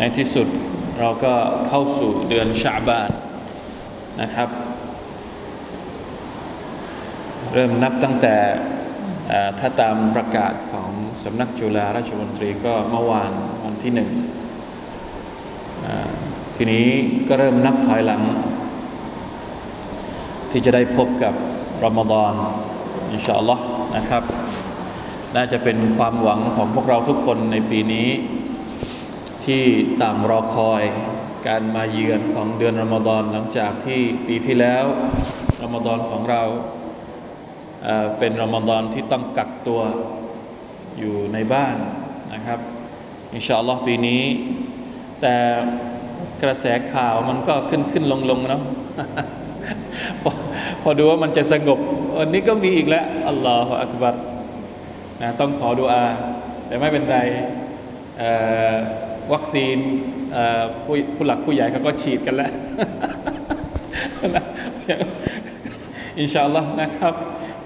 ในที่สุดเราก็เข้าสู่เดือนชาบานนะครับ เริ่มนับตั้งแต่ถ้าตามประกาศของสำนักจุฬาราชมนตรีก็เมื่อวานวันที่หนึ่งทีนี้ก็เริ่มนับถอยหลัง ที่จะได้พบกับรอมฎอนอินชาอัลลอฮ์นะครับ น่าจะเป็นความหวังของพวกเราทุกคนในปีนี้ ที่ต่างรอคอยการมาเยือนของเดือนรอมฎอนหลังจากที่ปีที่แล้วรอมฎอนของเราเป็นรอมฎอนที่ต้องกักตัวอยู่ในบ้านนะครับอินชาอัลลอฮ์ปีนี้ แต่กระแสข่าวมันก็ขึ้นขึ้นลงลงเนาะพอพอดูว่ามันจะสงบวันนี้ก็มีอีกแล้วอัลลอฮฺอักบัรนะต้องขอดูอา แต่ไม่เป็นไร วัคซีนผู้ผู้หลักผู้ใหญ่เขาก็ฉีดกันแล้วอินชาอัลลอฮ์นะครับ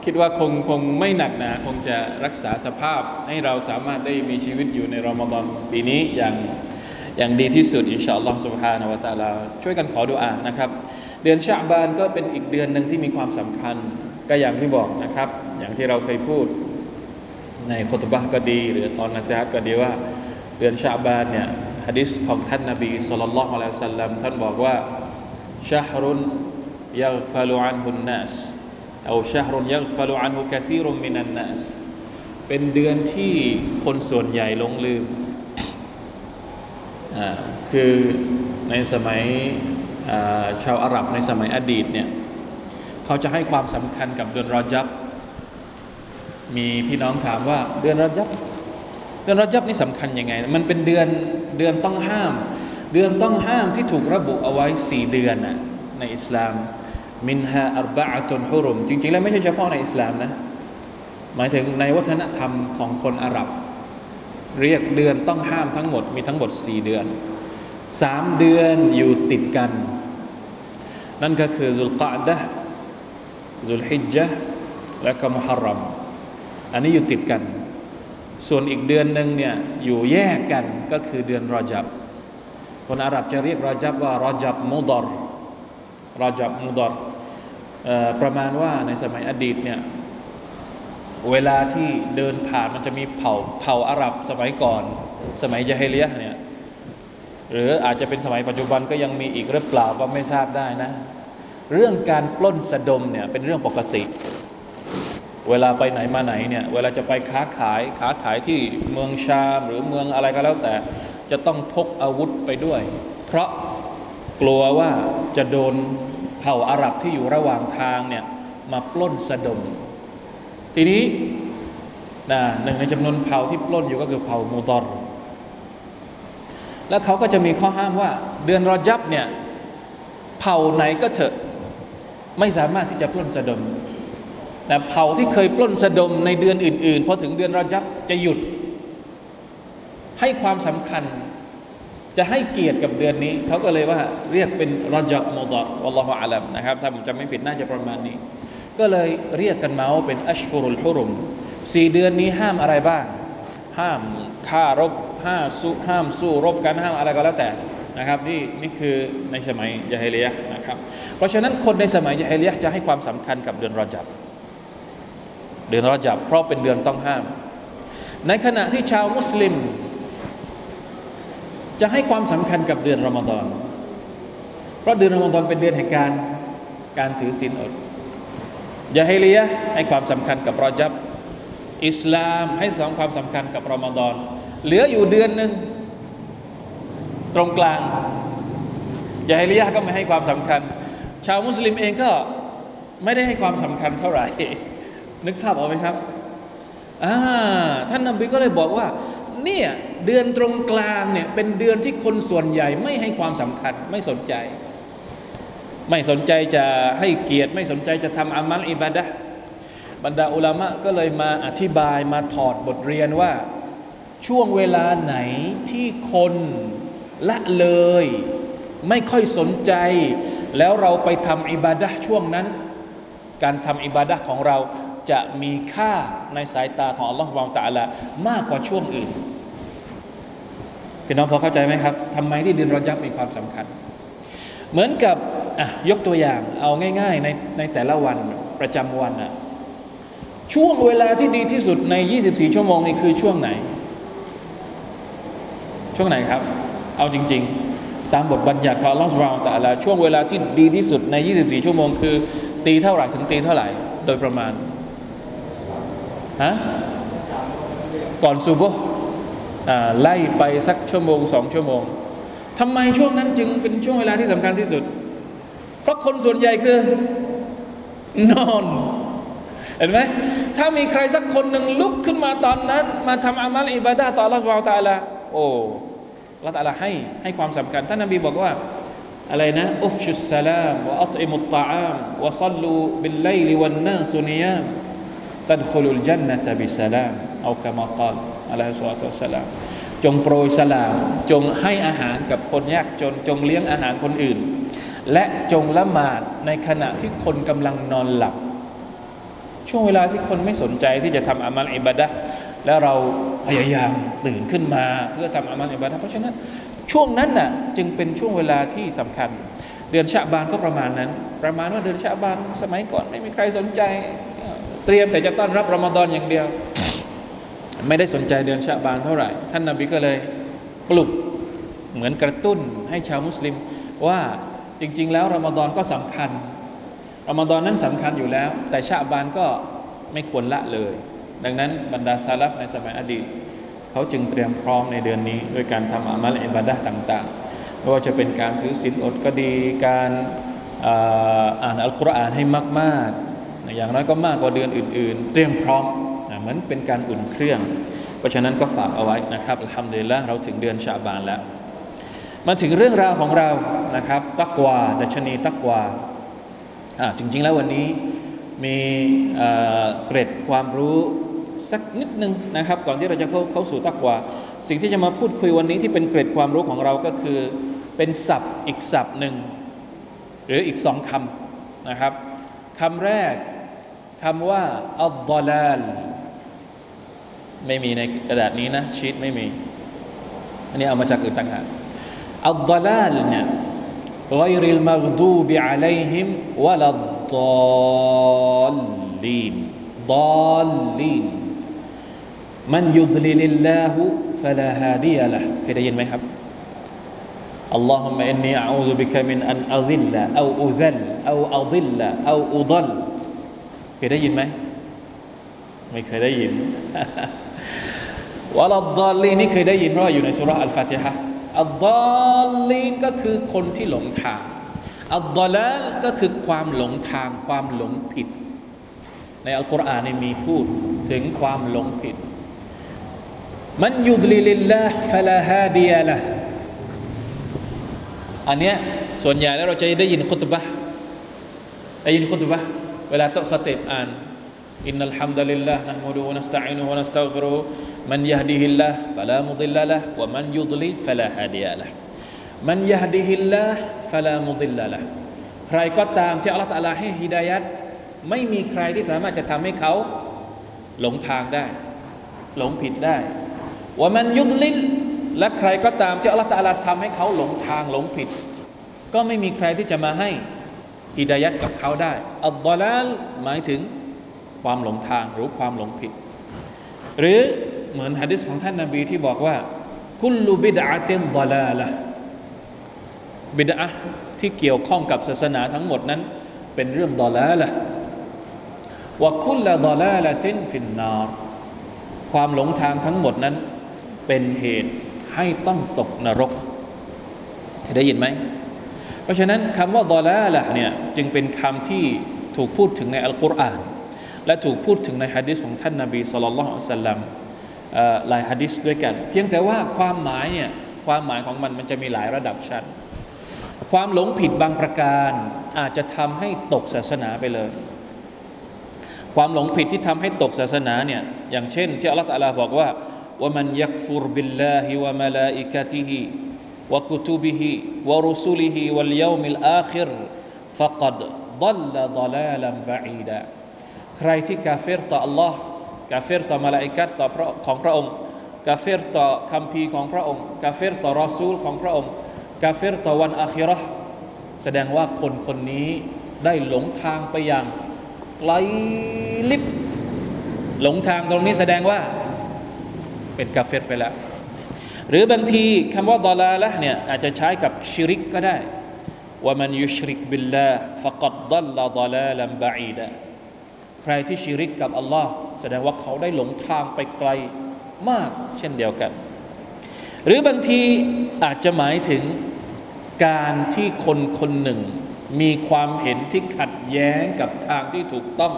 คิดว่าคงคงไม่หนักหนาคงจะรักษาสภาพให้เราสามารถได้มีชีวิตอยู่ในรอมฎอนปีนี้อย่างอย่างดีที่สุดอินชาอัลลอฮ์สุบฮานาวะตาลาช่วยกันขอดุอานะครับ เดือนชาบานก็เป็นอีกเดือนหนึ่งที่มีความสำคัญก็อย่างที่บอกนะครับ อย่างที่เราเคยพูดในคุตบะก็ดี หรือตอนนัสฮัดก็ดีว่า เดือนชาบานเนี่ยฮะดิษของท่านนบีสุลต่านละฮ์อะลัยฮิสัลลัมท่านบอกว่าชาฮรุนยักฟลุอันฮุนนัสเอาชาฮรุนยักฟลุอันฮุกะซีรุมมินันนัสเป็นเดือนที่คนส่วนใหญ่ลงลืมคือในสมัยชาวอาหรับในสมัยอดีตเนี่ยเขาจะให้ความสำคัญกับเดือนรอจับ มีพี่น้องถามว่าเดือนรอจับ เดือนรอจับนี่สำคัญยังไง มันเป็นเดือนเดือนต้องห้าม เดือนต้องห้ามที่ถูกระบุเอาไว้สี่เดือนนะในอิสลามมินฮาอัลบะตุนฮุรุม จริง ๆ แล้วไม่ใช่เฉพาะในอิสลามนะ หมายถึงในวัฒนธรรมของคนอาหรับ เรียกเดือนต้องห้ามทั้งหมดมีทั้งหมดสี่เดือนสามเดือนอยู่ติดกัน นั่นก็คือซุลกะดะซุลฮิจจ์และก็มุฮัรรัมอันนี้อยู่ติดกัน ส่วนอีกเดือนหนึ่งเนี่ยอยู่แยกกันก็คือเดือนรอจับ คนอาหรับจะเรียกรอจับว่ารอจับมุดอรรอจับมุดอรประมาณว่าในสมัยอดีตเนี่ยเวลาที่เดินผ่านมันจะมีเผ่าเผ่าอาหรับสมัยก่อน สมัยจาฮิเลียเนี่ยหรืออาจจะเป็นสมัยปัจจุบันก็ยังมีอีกหรือเปล่าก็ไม่ทราบได้นะ เรื่องการปล้นสะดมเนี่ยเป็นเรื่องปกติ เวลาไปไหนมาไหนเนี่ยเวลาจะไปค้าขายค้าขายที่เมืองชามหรือเมืองอะไรก็แล้วแต่ จะต้องพกอาวุธไปด้วย เพราะกลัวว่าจะโดนเผ่าอาหรับที่อยู่ระหว่างทางเนี่ยมาปล้นสะดม ทีนี้นะหนึ่งในจำนวนเผ่าที่ปล้นอยู่ก็คือเผ่ามูตอรแล้วเขาก็จะมีข้อห้ามว่า เดือนรอจับเนี่ยเผ่าไหนก็เถอะไม่สามารถที่จะปล้นสะดม แต่เผ่าที่เคยปล้นสะดมในเดือนอื่นๆพอถึงเดือนรอจับจะหยุด ให้ความสำคัญ จะให้เกียรติกับเดือนนี้เขาก็เลยว่าเรียกเป็นรอจับมดอัลลอฮฺอาลัมนะครับถ้าผมจำไม่ผิดน่าจะประมาณนี้ ก็เลยเรียกกันมาว่าเป็นอัชฮุรุลฮุรุมสี่เดือนนี้ห้ามอะไรบ้าง ห้ามฆ่ารบห้าสู้ห้ามสู้รบกันห้ามอะไรก็แล้วแต่นะครับนี่นี่คือในสมัยยะฮิเลียนะครับ เพราะฉะนั้นคนในสมัยยะฮิเลียจะให้ความสำคัญกับเดือนรอจับ เดือนรอจับเพราะเป็นเดือนต้องห้าม ในขณะที่ชาวมุสลิม จะให้ความสำคัญกับเดือนรอมฎอนเพราะเดือนรอมฎอนเป็นเดือนแห่งการการถือศีลอดยาฮิลียให้ความสำคัญกับรอจับ อิสลามให้สองความสำคัญกับรอมฎอนเหลืออยู่เดือนหนึ่งตรงกลางยาฮิลียก็ไม่ให้ความสำคัญ ชาวมุสลิมเองก็ไม่ได้ให้ความสำคัญเท่าไหร่ นึกภาพออกไหมครับอ่าท่านนบีก็เลยบอกว่า เนี่ยเดือนตรงกลางเนี่ยเป็นเดือนที่คนส่วนใหญ่ไม่ให้ความสำคัญไม่สนใจ ไม่สนใจจะให้เกียรติ ไม่สนใจจะทำอามัลอิบาดะบรรดาอุลามะก็เลยมาอธิบายมาถอดบทเรียนว่า ช่วงเวลาไหนที่คนละเลย ไม่ค่อยสนใจ แล้วเราไปทำอิบาดะช่วงนั้น การทำอิบาดะของเรา จะมีค่าในสายตาของอัลลอฮฺวางตาละมากกว่าช่วงอื่นพี่น้องพอเข้าใจไหมครับทำไมที่เดือนรอจับมีความสำคัญ เหมือนกับยกตัวอย่างเอาง่าย ๆ ในในแต่ละวันประจำวันอะช่วงเวลาที่ดีที่สุดใน 24 ชั่วโมงนี้คือช่วงไหน ช่วงไหนครับ เอาจริง ๆ ตามบทบัญญัติของอัลลอฮฺสุบานตะละช่วงเวลาที่ดีที่สุดใน 24 ชั่วโมงคือตีเท่าไหร่ถึงตีเท่าไหร่ โดยประมาณ ฮะก่อนซูโบไล่ไปสักชั่วโมงสองชั่วโมงทำไมช่วงนั้นจึงเป็นช่วงเวลาที่สำคัญที่สุด เพราะคนส่วนใหญ่คือนอนเห็นไหมถ้ามีใครสักคนหนึ่งลุกขึ้นมาตอนนั้น มาทำอามัลอิบาดะต่อละวาวตาละอัลลอฮฺตาลาให้ให้ความสำคัญท่านนบีบอกว่าอะไรนะأفشوا السلام وأطعموا الطعام وصلوا بالليل والناس نيام تدخلوا الجنة بسلام أو كما قال عليه الصلاة والسلام จงโปรยสลาม จงให้อาหารกับคนยากจน จงเลี้ยงอาหารคนอื่น และจงละหมาดในขณะที่คนกำลังนอนหลับ ช่วงเวลาที่คนไม่สนใจที่จะทำอามัลอิบาดะแล้วเราพยายามตื่นขึ้นมาเพื่อทำอามัลอิบาดะเพราะฉะนั้นช่วงนั้นน่ะจึงเป็นช่วงเวลาที่สำคัญ เดือนชาบานก็ประมาณนั้น ประมาณว่าเดือนชาบานสมัยก่อนไม่มีใครสนใจ เตรียมแต่จะต้อนรับรอมฎอนอย่างเดียว ไม่ได้สนใจเดือนชาบานเท่าไหร่ ท่านนาบีก็เลยปลุกเหมือนกระตุ้นให้ชาวมุสลิม ว่าจริง ๆ แล้วรอมฎอนก็สำคัญรอมฎอนนั้นสำคัญอยู่แล้ว แต่ชาบานก็ไม่ควรละเลย ดังนั้นบรรดาซาลฟในสมัยอดีตเขาจึงเตรียมพร้อมในเดือนนี้ด้วยการทำอามัลอิบาดะต่างๆไม่ว่าจะเป็นการถือศีลอดก็ดีการอ่านอัลกุรอานให้มาก ๆ อย่างน้อยก็มากกว่าเดือนอื่น ๆ เตรียมพร้อมเหมือนเป็นการอุ่นเครื่อง เพราะฉะนั้นก็ฝากเอาไว้นะครับทำเดือนละเราถึงเดือนชาบานแล้ว มาถึงเรื่องราวของเรานะครับ ตักวาดัชนีตักว่าจริง ๆ แล้ววันนี้มีเกร็ดความรู้สักนิดนึงนะครับ ก่อนที่เราจะเข้าเข้าสู่ตักวา สิ่งที่จะมาพูดคุยวันนี้ที่เป็นเกร็ดความรู้ของเราก็คือ เป็นศัพท์อีกศัพท์หนึ่งหรืออีกสองคำนะครับคำแรก คำว่าอัลดอลาลไม่มีในกระดาษนี้นะชีตไม่มี อันนี้เอามาจากอื่นต่างหากอัลดลาลเนี่ย غير المغضوب عليهم ولا الضالين ضالين من يضلل الله فلا هادي له เคยได้ยินไหมครับ اللهم إني أعوذ بك من أن أضل أو أذل أو أضل أو أضل เค ยได้ยินไหม ไม่เคยได้ยินวะลัดดอลลีนี่เคยได้ยินเพราะอยู่ในสุราอัลฟาติฮะالضالينก็คือคนที่หลงทางالضلالก็คือความหลงทางความหลงผิด ในอัลกุรอานมีพูดถึงความหลงผิด من يضلل الله فلا هادي لهอันเนี้ยส่วนใหญ่แล้วเราจะได้ยินคุตบะได้ยินคุตบะ เวลาโตะขติบอ่านإن الحمد لله نحمده ونستعينه ونستغفرهมันยฮดิฮิลลาห์ฟะลามุดิลละละวะมันยุดลิฟะลาฮาดียะละมันยฮดิฮิลลาห์ฟะลามุดิลละละใครก็ตามที่อัลลอฮฺตะลาให้ฮิดายัดไม่มีใครที่สามารถจะทำให้เขาหลงทางได้ หลงผิดได้ว่ามันยุดลิลและใครก็ตามที่อัลลอฮฺตะลาทำให้เขาหลงทางหลงผิด ก็ไม่มีใครที่จะมาให้ ฮิดายัดกับเขาได้อัลดอลาลหมายถึงความหลงทางหรือความหลงผิด หรือเหมือนฮะดิษของท่านนาบีที่บอกว่า คุลูบิดาเตนดอลาละบิดาที่เกี่ยวข้องกับศาสนาทั้งหมดนั้น เป็นเรื่องดอลาละวะคุลละดอลาละเตนฟินนารความหลงทางทั้งหมดนั้นเป็นเหตุให้ต้องตกนรกเคยได้ยินไหม เพราะฉะนั้นคำว่าดอลาละเนี่ยจึงเป็นคำที่ถูกพูดถึงในอัลกุรอาน และถูกพูดถึงในฮะดิษของท่านนาบีสุลต่านละอัลสัลลัมหลายฮะดิษด้วยกัน เพียงแต่ว่าความหมายเนี่ยความหมายของมันมันจะมีหลายระดับชั้น ความหลงผิดบางประการอาจจะทำให้ตกศาสนาไปเลย ความหลงผิดที่ทำให้ตกศาสนาเนี่ยอย่างเช่น ที่อัลลอฮฺตะลาบอกว่าว่ามันยักฟุรบิลลาฮิวะมลาอิกะติฮิ วะกุตุบิฮิวะรุสุลิฮิวัลยามิลอาคิร فقد ضل ضلالا بعيدا ใครที่กาเฟรต่อ Allah กาเฟรต่อมาลาอิกัตต่อพระของพระองค์กาเฟรต่อคำพีของพระองค์กาเฟรต่อรอซูลของพระองค์กาเฟรต่อวันอาคิรอแสดงว่าคนคนนี้ได้หลงทางไปอย่างไกลลิบหลงทางตรงนี้แสดงว่าเป็นกาเฟรไปแล้ว หรือบางทีคำว่าดอลาละเนี่ยอาจจะใช้กับชิริกก็ได้ว่ามันยุชริกบิลลาฟกัดดัลลดลาลัมบะอีดะใครที่ชิริกกับอัลลอฮ์แสดงว่าเขาได้หลงทางไปไกลมากเช่นเดียวกัน หรือบางทีอาจจะหมายถึงการที่คนคนหนึ่ง มีความเห็นที่ขัดแย้งกับทางที่ถูกต้อง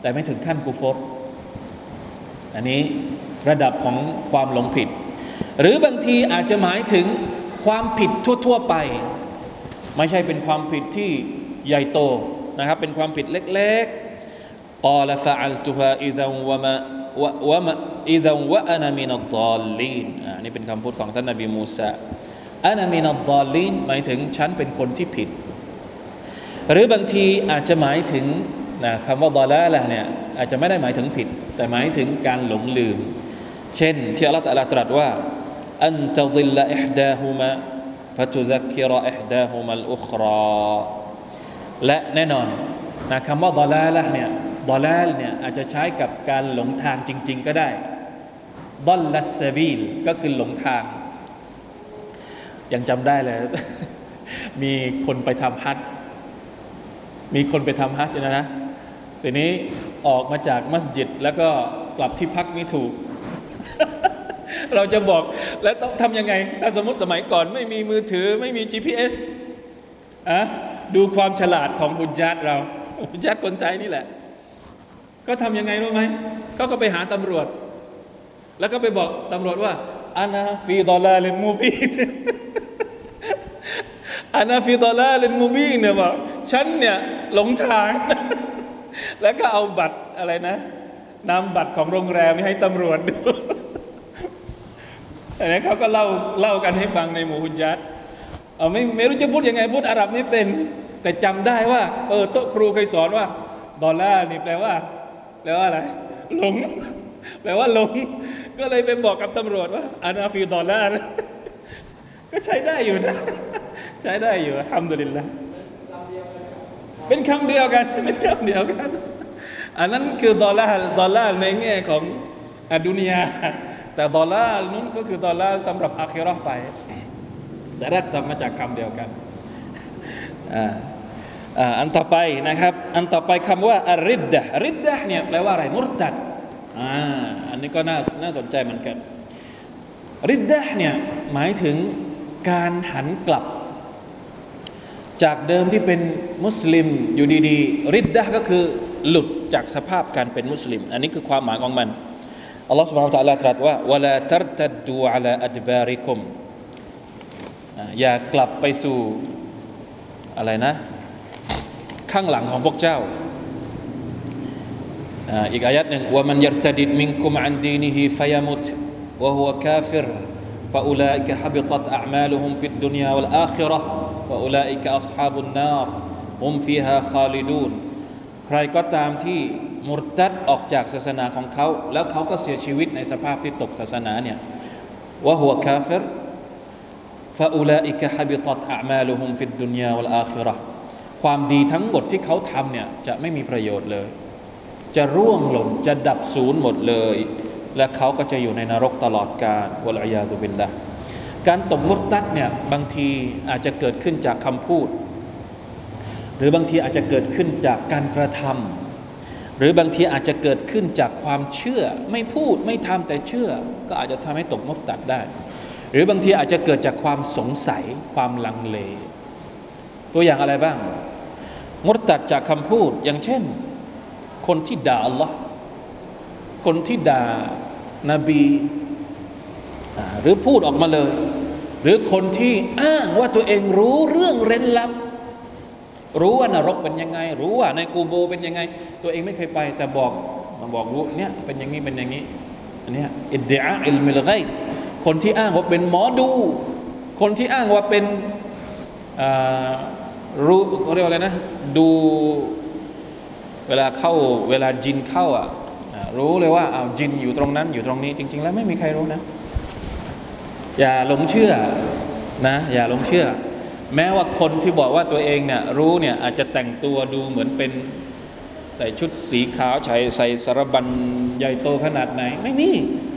แต่ไม่ถึงขั้นกุฟรอันนี้ระดับของความหลงผิด หรือบางทีอาจจะหมายถึงความผิดทั่ว ๆ ไป ไม่ใช่เป็นความผิดที่ใหญ่โตนะครับ เป็นความผิดเล็กๆ قال فعلتها إذا وما وما إذا وأنا من الضالين อันนี้เป็นคำพูดของท่านนบีมูซาอานามินัดดอลลีนหมายถึงฉันเป็นคนที่ผิด หรือบางทีอาจจะหมายถึงนะคำว่าดอลาละเนี่ยอาจจะไม่ได้หมายถึงผิด แต่หมายถึงการหลงลืม เช่นที่อัลลอฮฺตรัสว่าอันตดิลละอิฮดาฮุมะฟะตุซักกิรอิฮดาฮุมัลอุคราและแน่นอนนะคำว่าดอลาละเนี่ยดอลาลเนี่ยอาจจะใช้กับการหลงทางจริง ๆ ก็ได้ดอลลัสซบีลก็คือหลงทาง ยังจำได้เลย มีคนไปทำฮัจญ์มีคนไปทำฮัจญ์นะนะทีนี้ออกมาจากมัสยิดแล้วก็กลับที่พักไม่ถูก เราจะบอกแล้วต้องทำยังไง ถ้าสมมติสมัยก่อนไม่มีมือถือไม่มี GPS อะดูความฉลาดของบุญญาติเรา บุญญาติคนไทยนี่แหละ ก็ทำยังไงรู้ไหมเขาก็ไปหาตำรวจ แล้วก็ไปบอกตำรวจว่าأنا في ضلال مبين أنا في ضلال مبينเนี่ยบอกฉันเนี่ยหลงทาง แล้วก็เอาบัตรอะไรนะนำบัตรของโรงแรมให้ตำรวจดู อันนี้เขาก็เล่าเล่ากันให้ฟังในหมู่ฮุญญัตเออไม่ไม่รู้จะพูดยังไงพูดอาหรับไม่เป็น แต่จำได้ว่าเออโต๊ะครูเคยสอนว่าضلال นี่แปลว่าแปลว่าอะไรหลงแปลว่าหลง ก็เลยไปบอกกับตำรวจว่าأنا في ضلالก็ใช้ได้อยู่นะ ใช้ได้อยู่الحمد للهเป็นคำเดียวกันเป็นคำเดียวกัน อันนั้นคือ ضلال ضلال ในแง่ของอดุนยา แต่ ضلال นู้นก็คือ ضلال สำหรับอาคิรอไปแต่รากศัพท์มาจากคำเดียวกันอันต่อไปนะครับ อันต่อไปคำว่าอาริดดะริดดะเนี่ยแปลว่าอะไรมุรตัดอันนี้ก็น่าน่าสนใจเหมือนกันริดดะเนี่ยหมายถึงการหันกลับ จากเดิมที่เป็นมุสลิมอยู่ดีๆริดดะก็คือหลุดจากสภาพการเป็นมุสลิม อันนี้คือความหมายของมัน อัลลอฮฺ سبحانه และ تعالى ตรัสว่า ولا ترتدوا على أدباركم อย่ากลับไปสู่อะไรนะ ข้างหลังของพวกเจ้าอีกอายัดหนึ่งว่ามันยัตดิดมิงกุมอันดีนิฮิฟยมุตวะฮุวกาฟิร فأولئك حبطت أعمالهم في الدنيا والآخرة وأولئك أصحاب النار هم فيها خالدون ใครก็ตามที่ มุรตัดออกจากศาสนาของเขา แล้วเขาก็เสียชีวิตในสภาพที่ตกศาสนาเนี่ยوهو كافر فأولئك حبطت أعمالهم في الدنيا والآخرةความดีทั้งหมดที่เขาทำเนี่ยจะไม่มีประโยชน์เลย จะร่วงหล่นจะดับศูนย์หมดเลย และเขาก็จะอยู่ในนรกตลอดกาลوالعياذ باللهการตกมุรตัดเนี่ยบางทีอาจจะเกิดขึ้นจากคำพูด หรือบางทีอาจจะเกิดขึ้นจากการกระทำ หรือบางทีอาจจะเกิดขึ้นจากความเชื่อ ไม่พูดไม่ทำแต่เชื่อ ก็อาจจะทำให้ตกมุตตัดได้ หรือบางทีอาจจะเกิดจากความสงสัยความลังเล ตัวอย่างอะไรบ้างมุตตัดจากคำพูดอย่างเช่น คนที่ด่าอัลลอฮ์คนที่ด่านาบีหรือพูดออกมาเลย หรือคนที่อ้างว่าตัวเองรู้เรื่องเร้นลับ รู้ว่านรกเป็นยังไง รู้ว่าในกูโบเป็นยังไง ตัวเองไม่เคยไป แต่บอกมาบอกรู้เนี่ยเป็นอย่างนี้เป็นอย่างนี้อันนี้อิดเดียอิลมิลไกคนที่อ้างว่าเป็นหมอดู คนที่อ้างว่าเป็นรู้เขาเรียกว่าอะไรนะดูเวลาเข้าเวลาจินเข้าอะรู้เลยว่าเอาจินอยู่ตรงนั้นอยู่ตรงนี้จริง ๆ แล้วไม่มีใครรู้นะ อย่าหลงเชื่อนะ อย่าหลงเชื่อ แม้ว่าคนที่บอกว่าตัวเองเนี่ยรู้เนี่ยอาจจะแต่งตัวดูเหมือนเป็นใส่ชุดสีขาวใส่ใส่สะระบั่นใหญ่โตขนาดไหน ไม่มี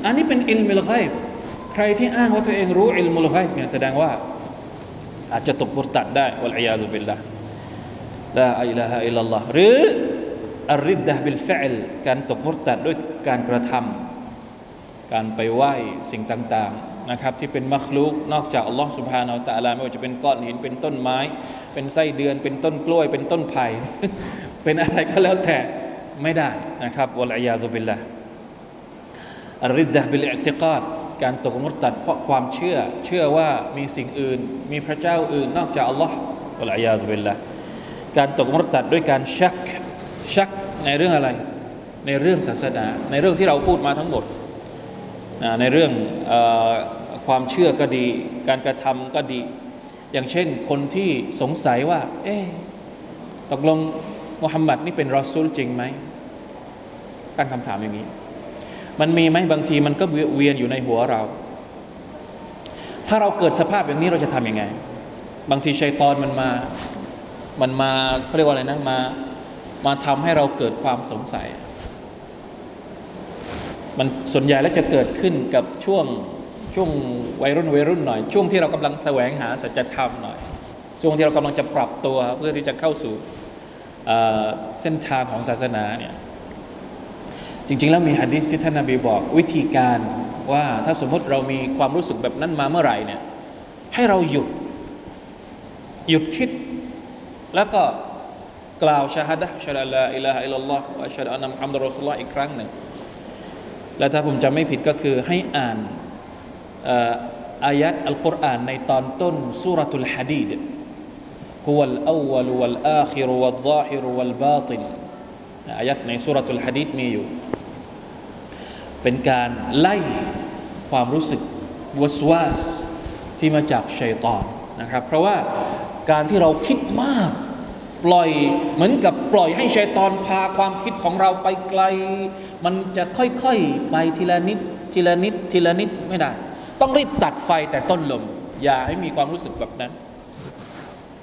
อันนี้เป็นعلم الغيبใครที่อ้างว่าตัวเองรู้علم الغيبเนี่ยแสดงว่าอาจจะตกมุรตัดได้والعياذ بالله لا إله إلا اللهหรือالردة بالفعلการตกมุรตัดด้วยการกระทำการไปไหว้สิ่งต่าง นะครับที่เป็นمخلوقนอกจากอัลลอฮ์سبحانه وتعالىไม่ว่าจะเป็นก้อนหินเป็นต้นไม้ เป็นไส้เดือนเป็นต้นกล้วย เป็นต้นไผ่เป็นอะไรก็แล้วแต่ไม่ได้นะครับوالعياذ بالله الردة بالاعتقادการตกมุรตัดเพราะความเชื่อ เชื่อว่ามีสิ่งอื่น มีพระเจ้าอื่น นอกจากอัลลอฮ์والعياذ باللهการตกมุรตัดด้วยการشك شكในเรื่องอะไร ในเรื่องศาสนา ในเรื่องที่เราพูดมาทั้งหมด ในเรื่องอความเชื่อก็ดี การกระทำก็ดี อย่างเช่นคนที่สงสัยว่า เอ๊ตกลงมุฮัมมัดนี่เป็นรอซูลจริงไหมตั้งคำถามอย่างนี้ มันมีไหมบางทีมันก็เวียนอยู่ในหัวเรา ถ้าเราเกิดสภาพอย่างนี้เราจะทำยังไง บางทีชัยตอนมันมามันมาเขาเรียกว่าอะไรนะมามาทำให้เราเกิดความสงสัย มันส่วนใหญ่แล้วจะเกิดขึ้นกับช่วงช่วงวัยรุ่นวัยรุ่นหน่อย ช่วงที่เรากำลังแสวงหาสัจธรรมหน่อย ช่วงที่เรากำลังจะปรับตัวเพื่อที่จะเข้าสู่เส้นทางของศาสนาเนี่ยจริง ๆ แล้วมีฮะดิษที่ท่านนาบีบอกวิธีการว่าถ้าสมมติเรามีความรู้สึกแบบนั้นมาเมื่อไหร่เนี่ยให้เราหยุด หยุดคิด แล้วก็กล่าวชาฮัดะชาลาลาอิลาฮะอิลลัลลอฮ์วะชาดอันนัมุฮัมมัดรอสุลลอฮ์อีกครั้งหนึ่ง และถ้าผมจำไม่ผิดก็คือให้อ่านอายัดอัลกุรอานในตอนต้นสุรทุลฮะดีด هو الأول والآخر والظاهر والباطن อายัดในสุรทุลฮะดีดมีอยู่ เป็นการไล่ความรู้สึกวสวาสที่มาจากชัยตอนนะครับ เพราะว่าการที่เราคิดมาก ปล่อยเหมือนกับปล่อยให้ชัยตอนพาความคิดของเราไปไกล มันจะค่อยๆไปทีละนิดทีละนิดทีละนิดไม่ได้ ต้องรีบตัดไฟแต่ต้นลม อย่าให้มีความรู้สึกแบบนั้น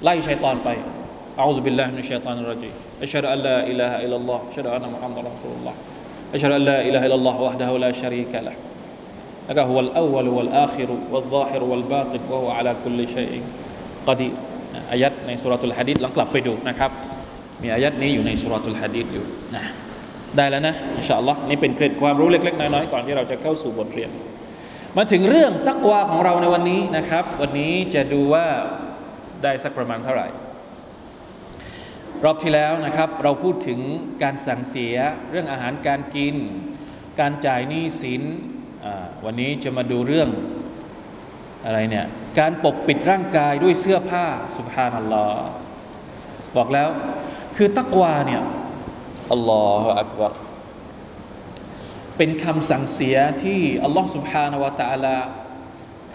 ไล่ชัยตอนไปأعوذ بالله من الشيطان الرجيم أشهد أن لا إله إلا الله أشهد أن محمدا رسول الله أشهد أن لا إله إلا الله وحده لا شريك لهแล้วก็ฮุวัลอวัลวัลอา อายัดในسورة الحديدลองกลับไปดูนะครับ มีอายัดนี้อยู่ในสุรทูลฮะดีษอยู่นะได้แล้วนะอินชาอัลลอฮ์นี่เป็นเกร็ดความรู้เล็ก ๆ น้อยๆก่อนที่เราจะเข้าสู่บทเรียน มาถึงเรื่องตักวาของเราในวันนี้นะครับ วันนี้จะดูว่าได้สักประมาณเท่าไหร่ รอบที่แล้วนะครับ เราพูดถึงการสั่งเสียเรื่องอาหารการกิน การจ่ายหนี้สินวันนี้จะมาดูเรื่องอะไรเนี่ย การปกปิดร่างกายด้วยเสื้อผ้าสุภานัลลอฮ์บอกแล้ว คือตักวาเนี่ยอัลลอฮฺอักบารเป็นคำสั่งเสียที่อัลลอฮฺสุบฮานาวะตะลา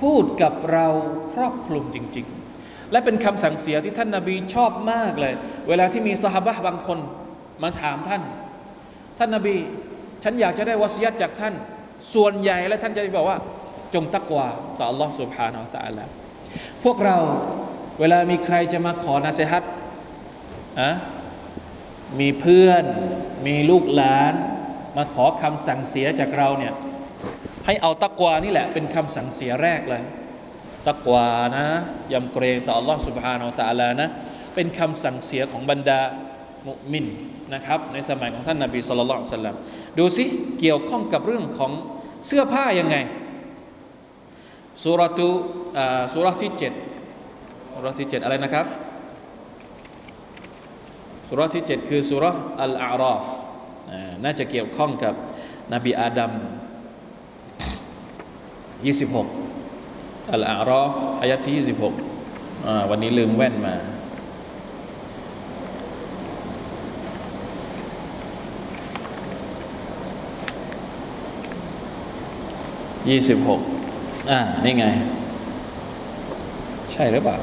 พูดกับเราครอบคลุมจริง ๆ และเป็นคำสั่งเสียที่ท่านนาบีชอบมากเลย เวลาที่มีสหบะบางคนมาถามท่าน ท่านนาบี ฉันอยากจะได้วสียจากท่าน ส่วนใหญ่และท่านจะบอกว่า จงตักวาต่อ Allah سبحانه และ تعالى พวกเราเวลามีใครจะมาขอนาเซฮัตอะมีเพื่อนมีลูกหลาน มาขอคำสั่งเสียจากเราเนี่ยให้เอาตักวานี่แหละเป็นคำสั่งเสียแรกเลย ตักวานะยำเกรงต่อ Allah سبحانه และ تعالى นะเป็นคำสั่งเสียของบรรดามุมินนะครับในสมัยของท่านนาบีสุลต่านสัลลัมดูสิเกี่ยวข้องกับเรื่องของเสื้อผ้ายังไง สุรตุสุรที่เจ็ดสุรที่เจ็ดอะไรนะครับสุรที่เจ็ดคือสุรอัลอาราฟน่าจะเกี่ยวข้องกับนบีอาดัม26อัลอาราฟอายะที่26วันนี้ลืมแว่นมายี่สิบหก อ่า นี่ไง ใช่หรือเปล่า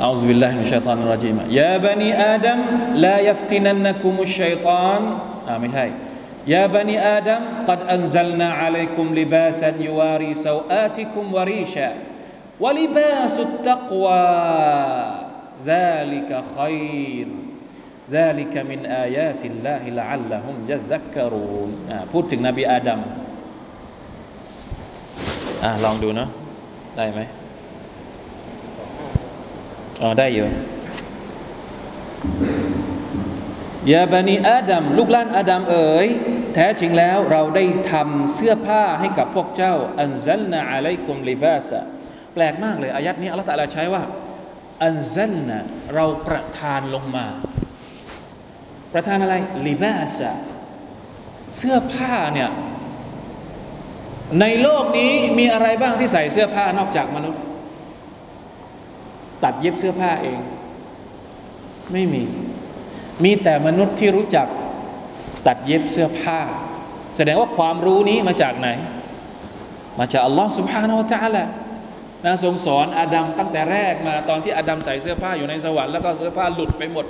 أعوذ بالله من الشيطان الرجيم يا بني آدم لا يفتننكم الشيطان آه مش هاي يا بني آدم قد أنزلنا عليكم لباسا يواري سوآتكم وريشا ولباس التقوى ذلك خير ذلك من آيات الله لعلهم يذكرون آه พูดถึงนบีอาดัม อะลองดูเนาะได้ไหมอ๋อได้อยู่ยาบันีอาดัมลูกหลานอาดัมเอ๋ยแท้จริงแล้วเราได้ทำเสื้อผ้าให้กับพวกเจ้า อันซัลนาอะลัยกุมลิบาสะแปลกมากเลยอายัดนี้อัลลอฮฺตะลาใช้ว่า อันซัลนาเราประทานลงมา ประทานอะไรลิบาสะเสื้อผ้าเนี่ย ในโลกนี้มีอะไรบ้างที่ใส่เสื้อผ้านอกจากมนุษย์ ตัดเย็บเสื้อผ้าเอง ไม่มี มีแต่มนุษย์ที่รู้จักตัดเย็บเสื้อผ้า แสดงว่าความรู้นี้มาจากไหน มาจากอัลลอฮ์ سبحانه และ تعالى นะทรงสอนอาดัมตั้งแต่แรกมาตอนที่อาดัมใส่เสื้อผ้าอยู่ในสวรรค์แล้วก็เสื้อผ้าหลุดไปหมด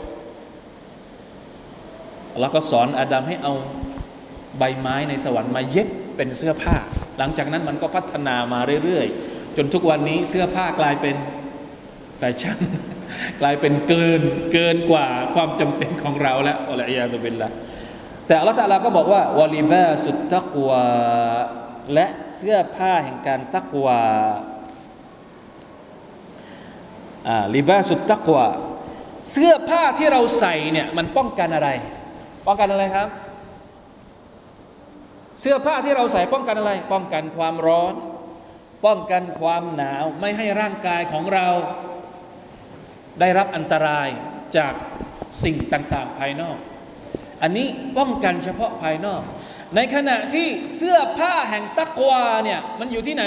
แล้วก็สอนอาดัมให้เอาใบไม้ในสวรรค์มาเย็บ เป็นเสื้อผ้า หลังจากนั้นมันก็พัฒนามาเรื่อยๆ จนทุกวันนี้เสื้อผ้ากลายเป็นแฟชั่นกลายเป็นเกินเกินกว่าความจำเป็นของเราแล้วอัลลอฮฺยาตุบิลละแต่อัลลอฮฺตะลาก็บอกว่าวาลิบาสุตตักวาและเสื้อผ้าแห่งการตักวาอ่าลิบาสุตตักวาเสื้อผ้าที่เราใส่เนี่ยมันป้องกันอะไร ป้องกันอะไรครับ เสื้อผ้าที่เราใส่ป้องกันอะไร ป้องกันความร้อน ป้องกันความหนาวไม่ให้ร่างกายของเรา ได้รับอันตรายจากสิ่งต่างๆ ภายนอก อันนี้ป้องกันเฉพาะภายนอก ในขณะที่เสื้อผ้าแห่งตักวาเนี่ยมันอยู่ที่ไหน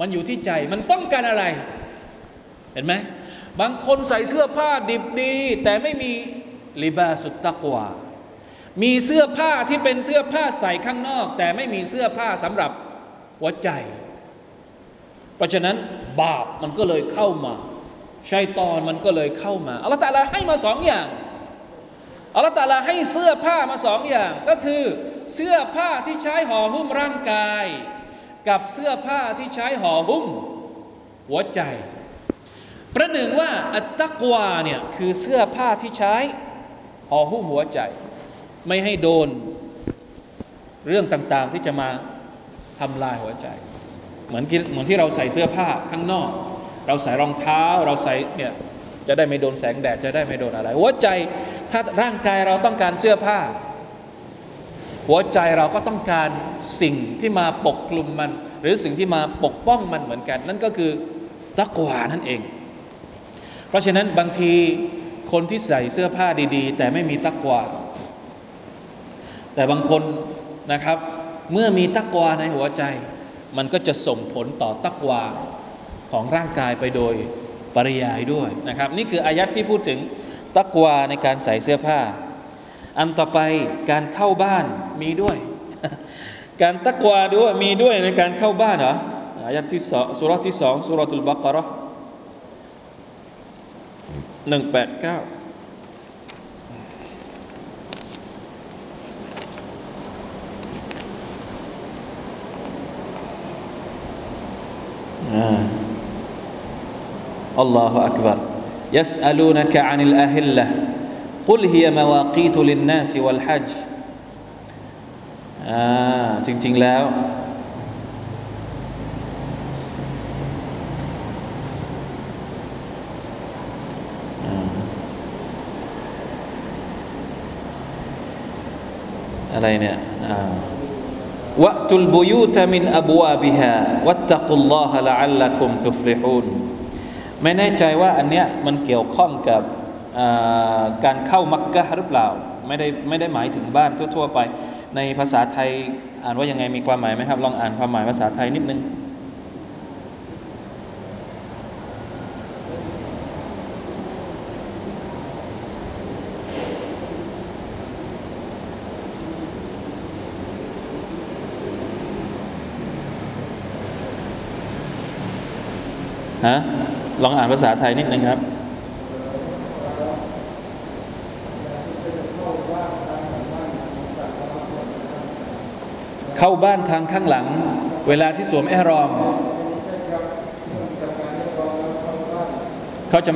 มันอยู่ที่ใจมันป้องกันอะไร เห็นไหมบางคนใส่เสื้อผ้าดิบดี แต่ไม่มีลิบาสุตตักวา มีเสื้อผ้าที่เป็นเสื้อผ้าใส่ข้างนอก แต่ไม่มีเสื้อผ้าสำหรับหัวใจ เพราะฉะนั้นบาปมันก็เลยเข้ามาชัยตอนมันก็เลยเข้ามาอัลตาลาให้มาสองอย่างอัลตาลาให้เสื้อผ้ามาสองอย่าง ก็คือเสื้อผ้าที่ใช้ห่อหุ้มร่างกาย กับเสื้อผ้าที่ใช้ห่อหุ้มหัวใจ ประหนึ่งว่าอัตตะกวาเนี่ยคือเสื้อผ้าที่ใช้ห่อหุ้มหัวใจ ไม่ให้โดนเรื่องต่างๆที่จะมาทำลายหัวใจ เหมือนเหมือนที่เราใส่เสื้อผ้าข้างนอก เราใส่รองเท้าเราใส่เนี่ยจะได้ไม่โดนแสงแดดจะได้ไม่โดนอะไร หัวใจถ้าร่างกายเราต้องการเสื้อผ้า หัวใจเราก็ต้องการสิ่งที่มาปกคลุมมัน หรือสิ่งที่มาปกป้องมันเหมือนกัน นั่นก็คือตักวานั่นเอง เพราะฉะนั้นบางทีคนที่ใส่เสื้อผ้าดี ๆ แต่ไม่มีตักวา แต่บางคนนะครับ เมื่อมีตักวาในหัวใจ มันก็จะส่งผลต่อตักวาของร่างกายไปโดยปริยายด้วยนะครับ นี่คืออายัดที่พูดถึงตักวาในการใส่เสื้อผ้า อันต่อไปการเข้าบ้านมีด้วย การตักวาด้วยมีด้วยในการเข้าบ้านเหรออายัดที่สองสุรที่สองสุรทุลบักรหนึ่งแปดเก้า آه. الله أكبر. يسألونك عن الأهلة. قل هي مواقيت للناس والحج. آه، อ่าจริง ๆ แล้ว อะไรเนี่ยอ่า วะตุลบุยูตมินอับวาบิฮาวัตตะกุลลอฮะละอัลลักุมตุฟลิฮูนไม่แน่ใจว่าอันเนี้ยมันเกี่ยวข้องกับการเข้ามักกะหรือเปล่า ไม่ได้ไม่ได้หมายถึงบ้านทั่วๆไป ในภาษาไทยอ่านว่ายังไงมีความหมายไหมครับ ลองอ่านความหมายภาษาไทยนิดนึง ฮะลองอ่านภาษาไทยนิดนึงครับเข้าบ้านทางข้างหลัง เวลาที่สวมเอรอม เขาจะ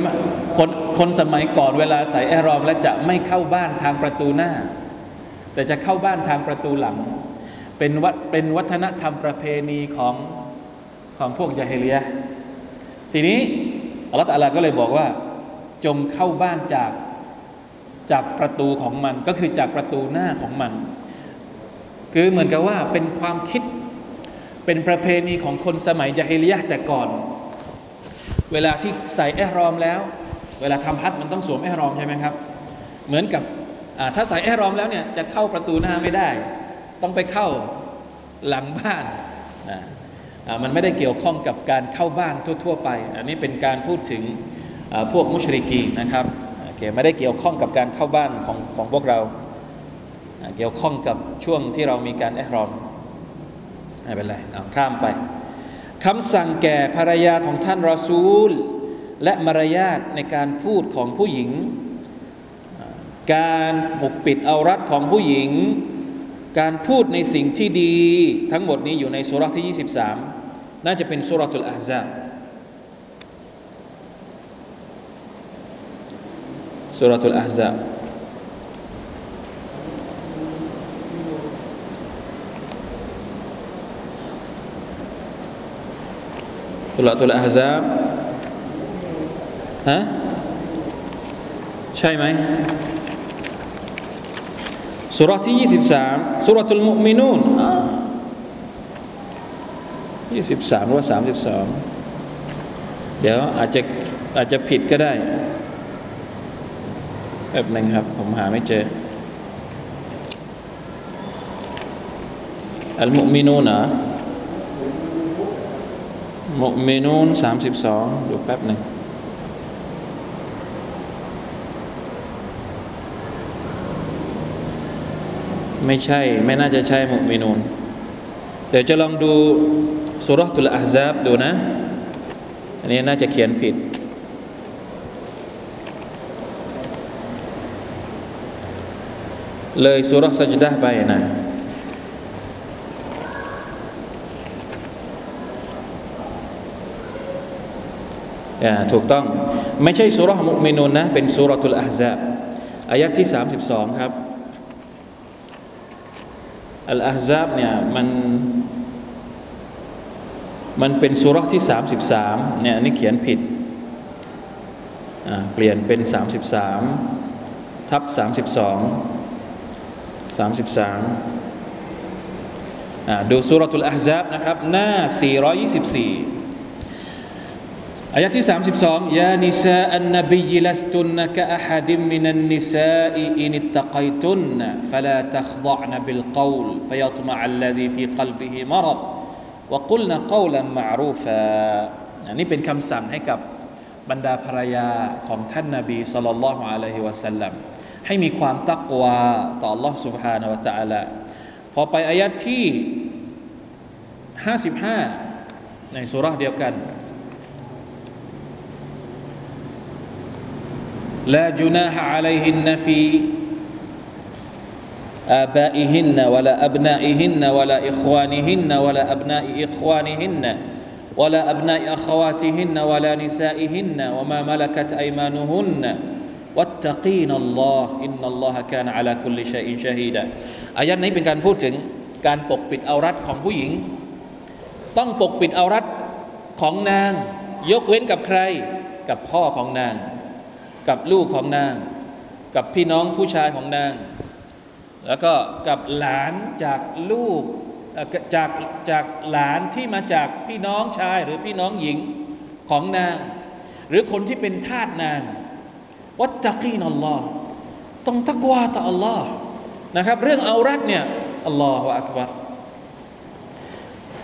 คนคนสมัยก่อนเวลาใส่เอรอม และจะไม่เข้าบ้านทางประตูหน้า แต่จะเข้าบ้านทางประตูหลัง เป็นวัดเป็นวัฒนธรรมประเพณีของของพวกยาฮิเลีย ทีนี้อัลลอฮฺตะลาก็เลยบอกว่า จงเข้าบ้านจากจากประตูของมันก็คือจากประตูหน้าของมัน คือเหมือนกับว่าเป็นความคิดเป็นประเพณีของคนสมัยยาฮิลียะแต่ก่อน เวลาที่ใส่เอรอมแล้ว เวลาทำฮัทมันต้องสวมเอรอมใช่ไหมครับ เหมือนกับถ้าใส่เอรอมแล้วเนี่ยจะเข้าประตูหน้าไม่ได้ ต้องไปเข้าหลังบ้านนะ มันไม่ได้เกี่ยวข้องกับการเข้าบ้านทั่ว ๆ ไป อันนี้เป็นการพูดถึงพวกมุชริกีนะครับโอเคไม่ได้เกี่ยวข้องกับการเข้าบ้านของของพวกเราเกี่ยวข้องกับช่วงที่เรามีการแอรอมไม่เป็นไรเอาข้ามไปคำสั่งแก่ภรรยาของท่านรอซูล และมารยาทในการพูดของผู้หญิง การปกปิดเอารัดของผู้หญิง การพูดในสิ่งที่ดีทั้งหมดนี้อยู่ในสุรที่ 23 น่าจะเป็นสุรทูลอาซาสุรทูลอาซาสุรทูลอาซาฮะใช่ไหม สุรที่23สุรทูลมุมินูนยี่สิบสามหรือว่าสามสิบสองเดี๋ยวอาจจะอาจจะผิดก็ได้แบบหนึ่งครับ ผมหาไม่เจออัลมุมินูนะมุมินูนสามสิบสองดูแป๊บหนึ่ง ไม่ใช่ ไม่น่าจะใช่มุมินูนเดี๋ยวจะลองดูสุรตุลอาซาบดูนะ อันนี้น่าจะเขียนผิด เลยสุรสัจดะไปนะอย่าถูกต้อง ไม่ใช่สุรมุมินุนนะ เป็นสุรตุลอาซาบอายัดที่ 32 ครับ อัลอาซาบเนี่ยมันมันเป็นสุรที่ 33เนี่ยนี่เขียนผิดเปลี่ยนเป็น 33 ทับ 32 33ดูสุรทุลอาฮซับนะครับ หน้า 424 อายะที่ 32ยานิซาอันนบีลัสตุนกะอะฮัดิมมินันนิซาอิอินิตตะกัยตุนฟลาตัคฎะนบิลกอลฟยัตมะอัลลซีฟีกลบิฮิมรดวกุลนะกาลัมมารูฟะอันนี้เป็นคำสั่งให้กับบรรดาภรรยาของท่านนาบีสุลต่านละฮ์อะลัยฮิวะสัลลัมให้มีความตักวาต่อ Allah سبحانه และ تعالى พอไปอายัดที่ 55 ในสุราเดียวกัน لا جناح عليهن في آبائهن ولا أبنائهن ولا إخوانهن ولا أبناء إخوانهن ولا أبناء أخواتهن ولا نسائهن وما ملكت أيمانهن واتقين الله إن الله كان على كل شيء شهيدا อายัดนี้เป็นการพูดถึงการปกปิดเอารัดของผู้หญิง ต้องปกปิดเอารัดของนาง ยกเว้นกับใคร กับพ่อของนาง กับลูกของนาง กับพี่น้องผู้ชายของนาง แล้วก็กับหลานจากลูกจากจากหลานที่มาจากพี่น้องชายหรือพี่น้องหญิงของนาง หรือคนที่เป็นทาสนางวัตตะกีนอัลลอฮ์ต้องตักวาต่ออัลลอฮ์นะครับ เรื่องเอารัดเนี่ยอัลลอฮฺอักบาร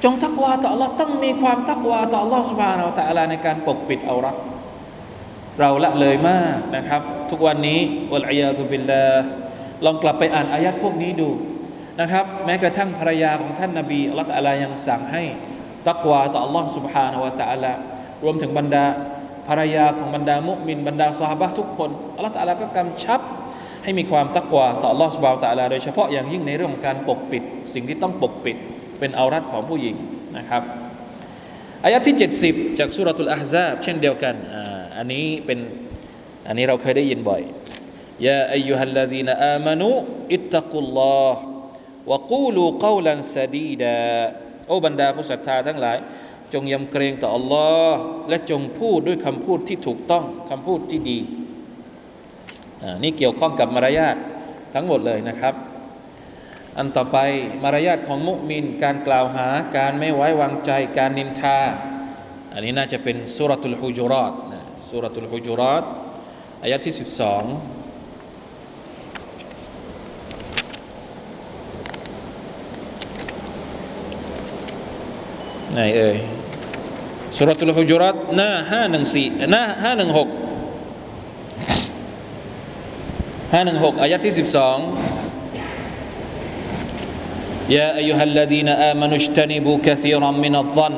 จงตักวาต่ออัลลอฮ์ต้องมีความตักวาต่ออัลลอฮ์สุบานอัลตะลาในการปกปิดเอารัด เราละเลยมากนะครับ ทุกวันนี้วัลอยาตุบิลลาลองกลับไปอ่านอายัดพวกนี้ดูนะครับ แม้กระทั่งภรรยาของท่านนาบีอัลลอฮฺตะลายังสั่งให้ตักวาต่ออัลลอฮ์สุบฮานาวะตะลารวมถึงบรรดาภรรยาของบรรดามุมินบรรดาสหบะทุกคนอัลลอฮฺตะลาก็กำชับให้มีความตักวาต่อ Allah سبحانه และ تعالى โดยเฉพาะอย่างยิ่งในเรื่องของการปกปิด สิ่งที่ต้องปกปิดเป็นเอารัดของผู้หญิงนะครับอายะที่ 70 จากสุรทูลอาฮซาบเช่นเดียวกันอั อันนี้เป็นอันนี้เราเคยได้ยินบ่อยยาอายุฮัลลาดีนอามานุอิตตะกุลลอฮ์วะกูลูกาวลันซาดีดาโอ้บรรดาผู้ศรัทธาทั้งหลาย จงยำเกรงต่อ Allah และจงพูดด้วยคำพูดที่ถูกต้องคำพูดที่ดีนี่เกี่ยวข้องกับมารยาททั้งหมดเลยนะครับ อันต่อไปมารยาทของมุมิน การกล่าวหาการไม่ไว้วางใจการนินทา อันนี้น่าจะเป็นสุรทูลฮุจรอต สุรทูลฮุจุรอตอายะที่ 12ไหนเอ่ยสุรทูลฮุจุรอตหน้า514หน้า516ห้าหนึ่งหกอายะที่สิบสอง يا أيها الذين آمنوا اجتنبوا كثيرا من الظن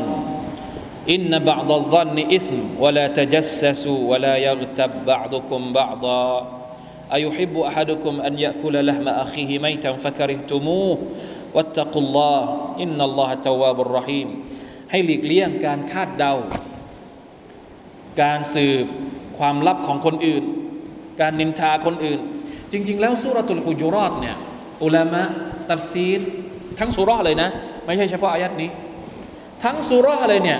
อินนบางดัลซันนิอิสมวะลาตจัสซัสูวะลายักตับบะดุคุมบะดาอายุฮิบุอะฮัดุคุมอันยะคุลละห์มะอัคีฮิไมตันฟะกะริฮตุมูวัตตะกุลลอฮ์อินนัลลอฮะตะวาบุรรหีมให้หลีกเลี่ยงการคาดเดา การสืบความลับของคนอื่น การนินทาคนอื่น จริง ๆ แล้วสุรตุลฮุจุรอดเนี่ยอุลามะตัฟซีรทั้งสุรอเลยนะ ไม่ใช่เฉพาะอายัดนี้ ทั้งสุรอเลยเนี่ย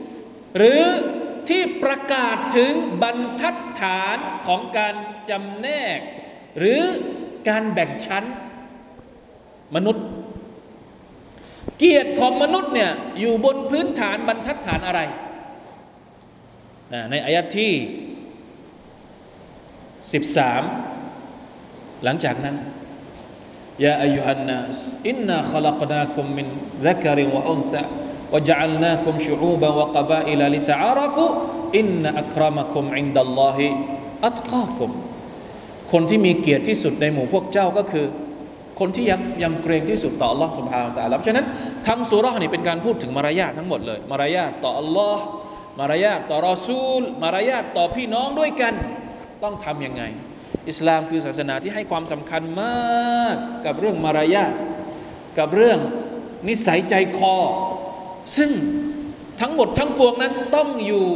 หรือที่ประกาศถึงบรรทัดฐานของการจำแนก หรือการแบ่งชั้นมนุษย์ เกียรติของมนุษย์เนี่ยอยู่บนพื้นฐานบรรทัดฐานอะไร ในอายะที่ 13 หลังจากนั้นยาอายุฮันนัสอินนาขลักนาคุมมินซักริวะอุนซะ وجعلناكم شعوبا وقبائل لتعارفوا إن أكرمكم عند الله أتقاكم คนที่มีเกียรติที่สุดในหมู่พวกเจ้าก็คือ คนที่ยังยังเกรงที่สุดต่อ Allah سبحانه และ تعالى เพราะฉะนั้นทั้งสุรานี่เป็นการพูดถึงมารยาททั้งหมดเลยมารยาทต่อ Allah มารยาทต่อรอซูลมารยาทต่อพี่น้องด้วยกัน ต้องทำยังไงอิสลามคือศาสนาที่ให้ความสำคัญมากกับเรื่องมารยาทกับเรื่องนิสัยใจคอ ซึ่งทั้งหมดทั้งปวงนั้นต้องอยู่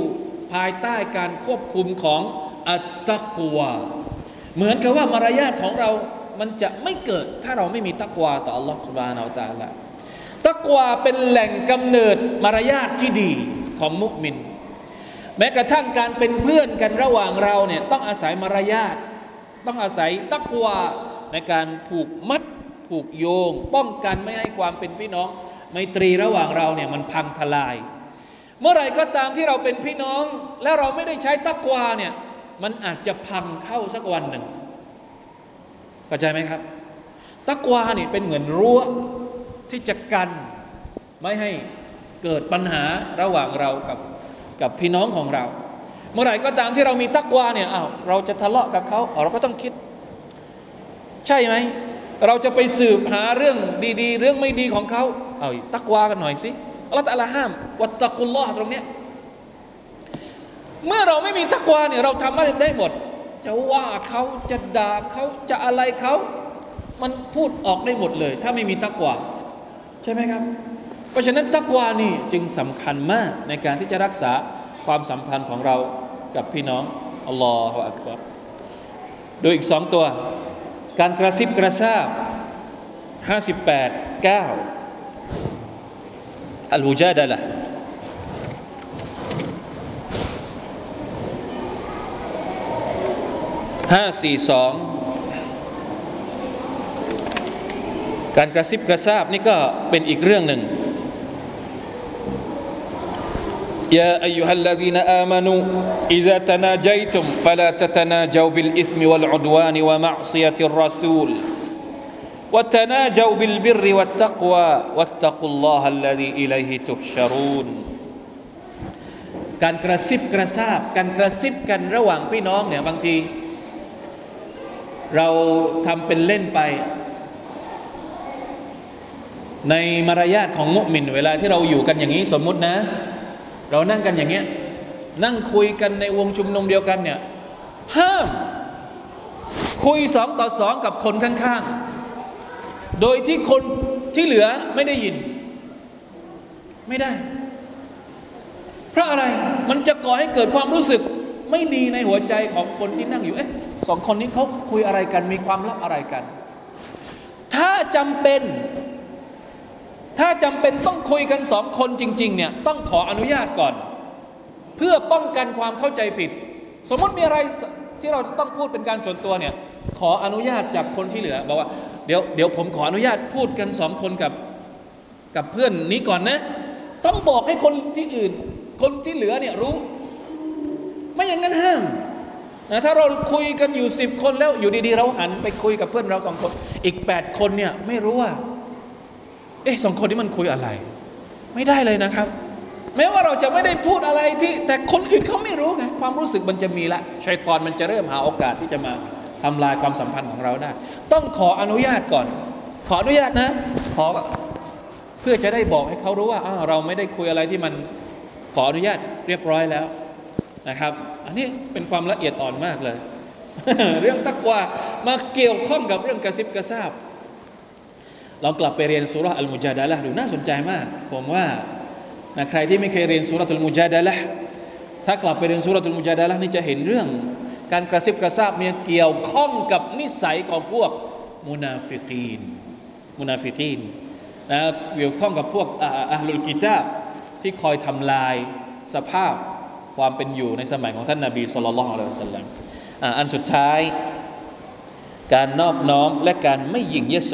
ภายใต้การควบคุมของอัตตะกัว เหมือนกับว่ามารยาทของเรา มันจะไม่เกิดถ้าเราไม่มีตักวาต่อ Allah s u b h a n a h u Wa t a ตักวาเป็นแหล่งกำเนิดมารยาทที่ดีของมุสลิมแม้กระทั่งการเป็นเพื่อนกันระหว่างเราเนี่ยต้องอาศัยมารยาทต้องอาศัยตักวาในการผูกมัดผูกโยง ป้องกันไม่ให้ความเป็นพี่น้อง ไมตรีระหว่างเราเนี่ยมันพังทลาย เมื่อไหร่ก็ตามที่เราเป็นพี่น้อง และเราไม่ได้ใช้ตักวาเนี่ยมันอาจจะพังเข้าสักวันหนึ่งเข้าใจไหมครับ ตักวาเนี่ยเป็นเหมือนรั้วที่จะกันไม่ให้เกิดปัญหาระหว่างเรากับกับพี่น้องของเรา เมื่อไหร่ก็ตามที่เรามีตักวาเนี่ยอ้าวเราจะทะเลาะกับเขาเราก็ต้องคิด ใช่ไหม เราจะไปสืบหาเรื่องดีๆ เรื่องไม่ดีของเขา เอาตักวากันหน่อยสิอัลลอฮฺตะลาห้าม วัตตะกุลลอฮ์ตรงเนี้ยเมื่อเราไม่มีตักวาเนี่ยเราทำอะไรได้หมด จะว่าเขาจะด่าเขาจะอะไรเขา มันพูดออกได้หมดเลย ถ้าไม่มีตักวาใช่ไหมครับ เพราะฉะนั้นตักวานี่จึงสำคัญมากในการที่จะรักษาความสัมพันธ์ของเรากับพี่น้องอัลลอฮฺอักบารดยอีกสองตัว การกระซิบกระซาบ58 9อัลฮุจาดะละห้าสี่สองการกระซิบกระซาบนี่ก็เป็นอีกเรื่องหนึ่ง يا أيها الذين آمنوا إذا تناجيتم فلا تتناجوا بالإثم والعدوان ومعصية الرسول وتناجوا بالبر والتقوى واتقوا الله الذي إليه تحشرون การกระซิบกระซาบการกระซิบกันระหว่างพี่น้องเนี่ยบางที เราทำเป็นเล่นไป ในมารยาทของมุมิน เวลาที่เราอยู่กันอย่างนี้สมมุตินะ เรานั่งกันอย่างเงี้ยนั่งคุยกันในวงชุมนุมเดียวกันเนี่ยห้ามคุยสองต่อสองกับคนข้างๆ โดยที่คนที่เหลือไม่ได้ยิน ไม่ได้ เพราะอะไรมันจะก่อให้เกิดความรู้สึกไม่ดีในหัวใจของคนที่นั่งอยู่เอ๊ะสองคนนี้เขาคุยอะไรกันมีความลับอะไรกัน ถ้าจำเป็น ถ้าจำเป็นต้องคุยกันสองคนจริง ๆ เนี่ย ต้องขออนุญาตก่อน เพื่อป้องกันความเข้าใจผิด สมมติมีอะไรที่เราจะต้องพูดเป็นการส่วนตัวเนี่ย ขออนุญาตจากคนที่เหลือ บอกว่าเดี๋ยวเดี๋ยวผมขออนุญาตพูดกันสองคนกับกับเพื่อนนี้ก่อนนะ ต้องบอกให้คนที่อื่น คนที่เหลือเนี่ยรู้ ไม่อย่างนั้นห้ามนะถ้าเราคุยกันอยู่สิบคนแล้วอยู่ดีๆ เราหันไปคุยกับเพื่อนเราสองคน อีกแปดคนเนี่ยไม่รู้ว่า เอ๊ะสองคนนี้มันคุยอะไร ไม่ได้เลยนะครับ แม้ว่าเราจะไม่ได้พูดอะไรที่ แต่คนอื่นเขาไม่รู้ไงความรู้สึกมันจะมีละชัยตอนมันจะเริ่มหาโอกาสที่จะมาทำลายความสัมพันธ์ของเราได้ ต้องขออนุญาตก่อน ขออนุญาตนะ ขอเพื่อจะได้บอกให้เขารู้ว่าอ้าวเราไม่ได้คุยอะไรที่มันขออนุญาตเรียบร้อยแล้วนะครับ อันนี้เป็นความละเอียดอ่อนมากเลย เรื่องตักวามาเกี่ยวข้องกับเรื่องกระซิบกระซาบ เรากลับไปเรียนสุรอัลมุจาดะละดูน่าสนใจมาก ผมว่านะใครที่ไม่เคยเรียนสุรอัลมุจาดะละถ้ากลับไปเรียนสุรอัลมุจาดะละนี่จะเห็นเรื่อง การกระซิบกระซาบเนี่ยเกี่ยวข้องกับนิสัยของพวกمنافقين منافقينนะเกี่ยวข้องกับพวกأهل الكتابที่คอยทำลายสภาพความเป็นอยู่ในสมัยของท่านนาบีصلى الله عليه وسلمอันสุดท้าย การนอบน้อมและการไม่ยิงเยโส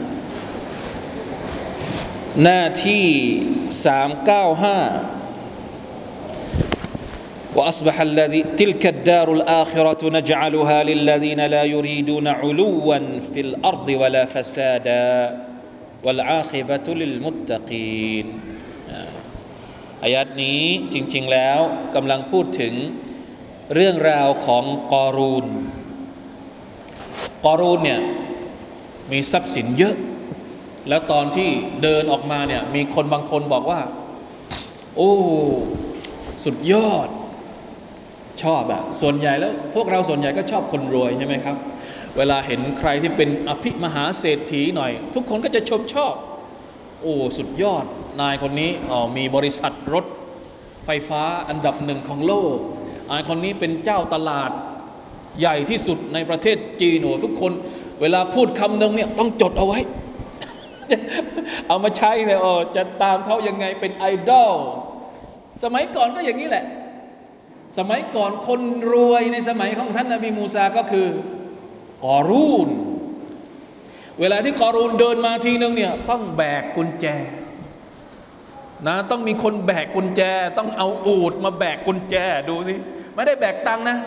หน้าที่ 395 وأصبح الذي تلك الدار الآخرة نجعلها للذين لا يريدون علوا في الأرض ولا فسادا والعاقبة للمتقين อายัดนี้จริง ๆ แล้วกำลังพูดถึงเรื่องราวของกอรูน กอรูนเนี่ยมีทรัพย์สินเยอะ แล้วตอนที่เดินออกมาเนี่ยมีคนบางคนบอกว่า โอ้ สุดยอด ชอบอะส่วนใหญ่แล้วพวกเราส่วนใหญ่ก็ชอบคนรวยใช่ไหมครับ เวลาเห็นใครที่เป็นอภิมหาเศรษฐีหน่อย ทุกคนก็จะชมชอบ โอ้สุดยอด นายคนนี้อ๋อมีบริษัทรถไฟฟ้าอันดับหนึ่งของโลกนายคนนี้เป็นเจ้าตลาดใหญ่ที่สุดในประเทศจีนโอ้ทุกคน เวลาพูดคำหนึ่งเนี่ยต้องจดเอาไว้ เอามาใช้เลยอ๋อจะตามเขายังไงเป็นไอดอลสมัยก่อนก็อย่างนี้แหละ สมัยก่อนคนรวยในสมัยของท่านนบีมูซาก็คือกอรูน เวลาที่กอรูนเดินมาทีนึงเนี่ยต้องแบกกุญแจนะต้องมีคนแบกกุญแจ ต้องเอาอูดมาแบกกุญแจดูสิไม่ได้แบกตังนะ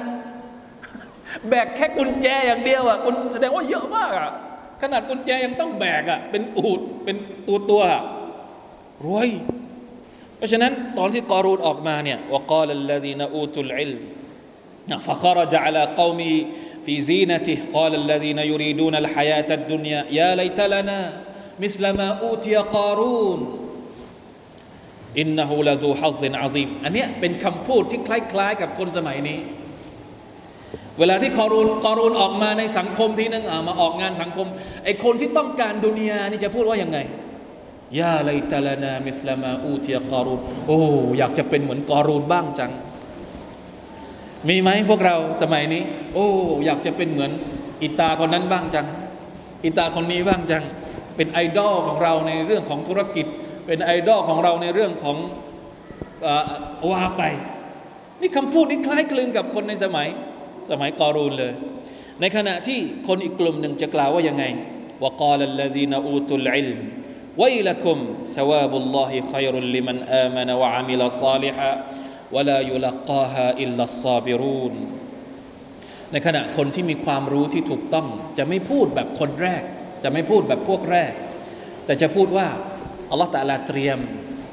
แบกแค่กุญแจอย่างเดียวอะแสดงว่าเยอะมากอะ ขนาดกุญแจยังต้องแบกอะ่ะเป็นอูดเป็นตัวตัวรวย เพราะฉะนั้นตอนที่กอรูนออกมาเนี่ยวกาลลดีนอูตุลอิลม فخرج على قومه في زينته قال الذين يريدون الحياة الدنيا يا ليت لنا مثل ما أوتي قارونอินนหูละดูฮัซินอาซิมอันนี้เป็นคำพูดที่คล้ายๆกับคนสมัยนี้ เวลาที่กอรูนกอรูนออกมาในสังคมที่นึงมาออกงานสังคมไอคนที่ต้องการดุนยานี่จะพูดว่ายังไงยาไลตาลานามิสลามาอูเทียกอรูนโอ้อยากจะเป็นเหมือนกอรูนบ้างจัง มีไหมพวกเราสมัยนี้ โอ้อยากจะเป็นเหมือนอิตาคนนั้นบ้างจัง อิตาคนนี้บ้างจัง เป็นไอดอลของเราในเรื่องของธุรกิจ เป็นไอดอลของเราในเรื่องของวาไป นี่คำพูดนี้คล้ายคลึงกับคนในสมัย สมัยกอรูนเลย ในขณะที่คนอีกกลุ่มหนึ่งจะกล่าวว่ายังไงว่ากาลัาวลซีนอูตุลอิลมวัยละคุมสวาบุลลอฮิขัยรุลลิมันอามันวะอามิลซาลิฮะวลายุลกาฮาอิลลัสซาบิรูนในขณะคนที่มีความรู้ที่ถูกต้อง จะไม่พูดแบบคนแรก จะไม่พูดแบบพวกแรก แต่จะพูดว่าอัลลอฮฺตะลาเตรียม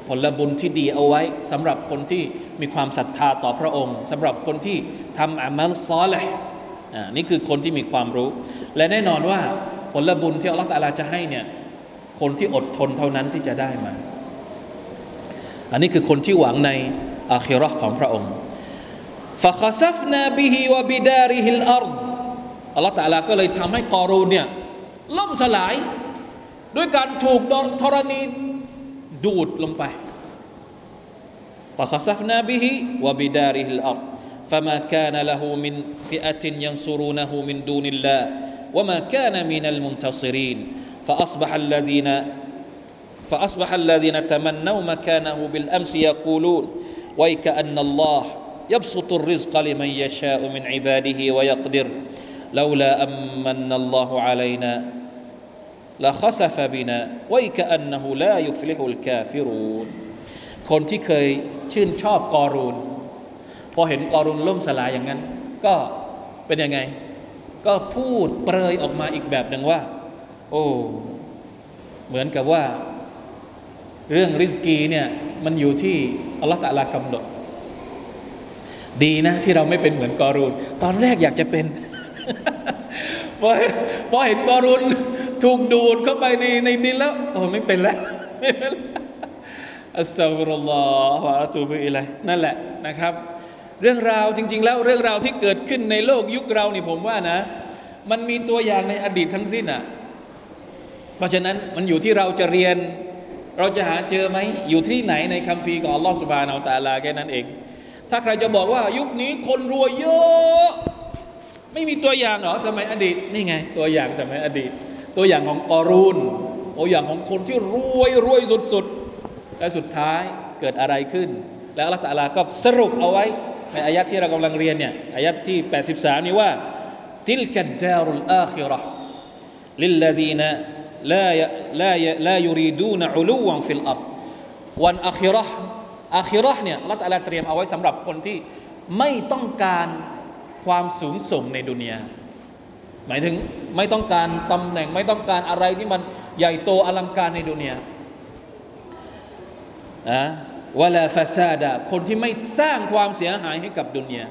ผลบุญที่ดีเอาไว้สำหรับคนที่ มีความศรัทธาต่อพระองค์สำหรับคนที่ทำอามัลซอลห์นี่คือคนที่มีความรู้ และแน่นอนว่าผลบุญที่อัลลอฮฺตะลาจะให้เนี่ยคนที่อดทนเท่านั้นที่จะได้มา อันนี้คือคนที่หวังในอาคิรอของพระองค์ฟะคซัฟนาบิฮิวะบิดาริฮิลอัรอัลลอฮฺตะลาก็เลยทำให้กอรูนเนี่ยล่มสลาย ด้วยการถูกธรณีดูดลงไป فخسفنا به وبداره الأرض. فما كان له من فئة ينصرونه من دون الله وما كان من المنتصرين. فأصبح الذين فأصبح الذين تمنوا مكانه بالأمس يقولون ويكأن الله يبسط الرزق لمن يشاء من عباده ويقدر. لولا أمن الله علينا لخسف بنا ويكأنه لا يفلح الكافرون. คนที่เคยชื่นชอบกอรูน พอเห็นกอรูนล่มสลายอย่างนั้น ก็เป็นยังไง ก็พูดเปรยออกมาอีกแบบหนึ่งว่า โอ้เหมือนกับว่า เรื่องริสกีเนี่ยมันอยู่ที่อัลลอฮฺตะลากำหนด ดีนะที่เราไม่เป็นเหมือนกอรูน ตอนแรกอยากจะเป็นพอพอเห็นกอรุนถูกดูดเข้าไปในในดินแล้วโอ้ไม่เป็นแล้ว อัสตัฟรุลลอฮฺวะอะตูบิอิลัยนั่นแหละนะครับ เรื่องราวจริง ๆ แล้วเรื่องราวที่เกิดขึ้นในโลกยุคเรานี่ผมว่านะ มันมีตัวอย่างในอดีตทั้งสิ้นอะเพราะฉะนั้นมันอยู่ที่เราจะเรียน เราจะหาเจอไหมอยู่ที่ไหนในคัมภีร์ของอัลลอฮฺสุบานอัลตาลาแค่นั้นเอง ถ้าใครจะบอกว่ายุคนี้คนรวยเยอะไม่มีตัวอย่างเหรอสมัยอดีตนี่ไง ตัวอย่างสมัยอดีต ตัวอย่างของกอรูนตัวอย่างของคนที่รวยรวยสุดๆ และสุดท้ายเกิดอะไรขึ้น แล้วอัลลอฮฺตาลาก็สรุปเอาไว้ ในอายัดที่เรากำลังเรียนเนี่ยอายัดที่ 83 นี้ว่าتلك الدار الآخرة للذين لا لا لا يريدون علوا في الأرضวันอาคิรออาคิรอเนี่ยอัลลอฮฺตาลาเตรียมเอาไว้สำหรับคนที่ไม่ต้องการความสูงส่งในดุนยาหมายถึงไม่ต้องการตำแหน่งไม่ต้องการอะไรที่มันใหญ่โตอลังการในดุนยา นะวลาฟาซาดาคนที่ไม่สร้างความเสียหายให้กับดุนยา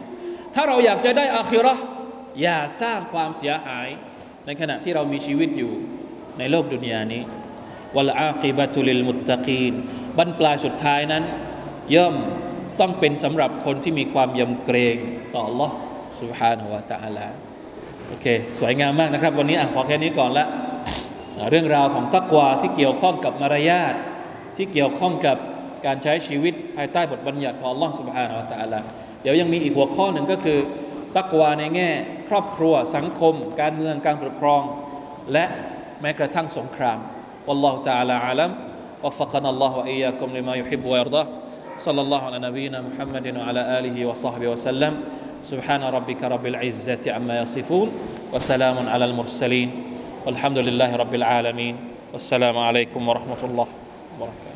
ถ้าเราอยากจะได้อาคิรออย่าสร้างความเสียหาย ในขณะที่เรามีชีวิตอยู่ในโลกดุนยานี้วลอาคิบะตุลิลมุตตะกีนบรรปลายสุดท้ายนั้น ย่อมต้องเป็นสำหรับคนที่มีความยำเกรงต่อ Allah سبحانه และ تعالى โอเค สวยงามมากนะครับ วันนี้อ่ะพอแค่นี้ก่อนละเรื่องราวของตักวาที่เกี่ยวข้องกับมารยาทที่เกี่ยวข้องกับ การใช้ชีวิตภายใต้บทบัญญัติของ Allah سبحانه และ تعالى เดี๋ยวยังมีอีกหัวข้อหนึ่งก็คือ ตักวาในแง่ ครอบครัวสังคม การเมืองการปกครอง และแม้กระทั่งสงคราม والله تعالى أعلم وفقنا الله وإياكم لما يحب ويرضى صلى الله على نبينا محمد وعلى آله وصحبه وسلم سبحان ربك رب العزة عما يصفون وسلام على المرسلين والحمد لله رب العالمين والسلام عليكم ورحمة الله وبركاته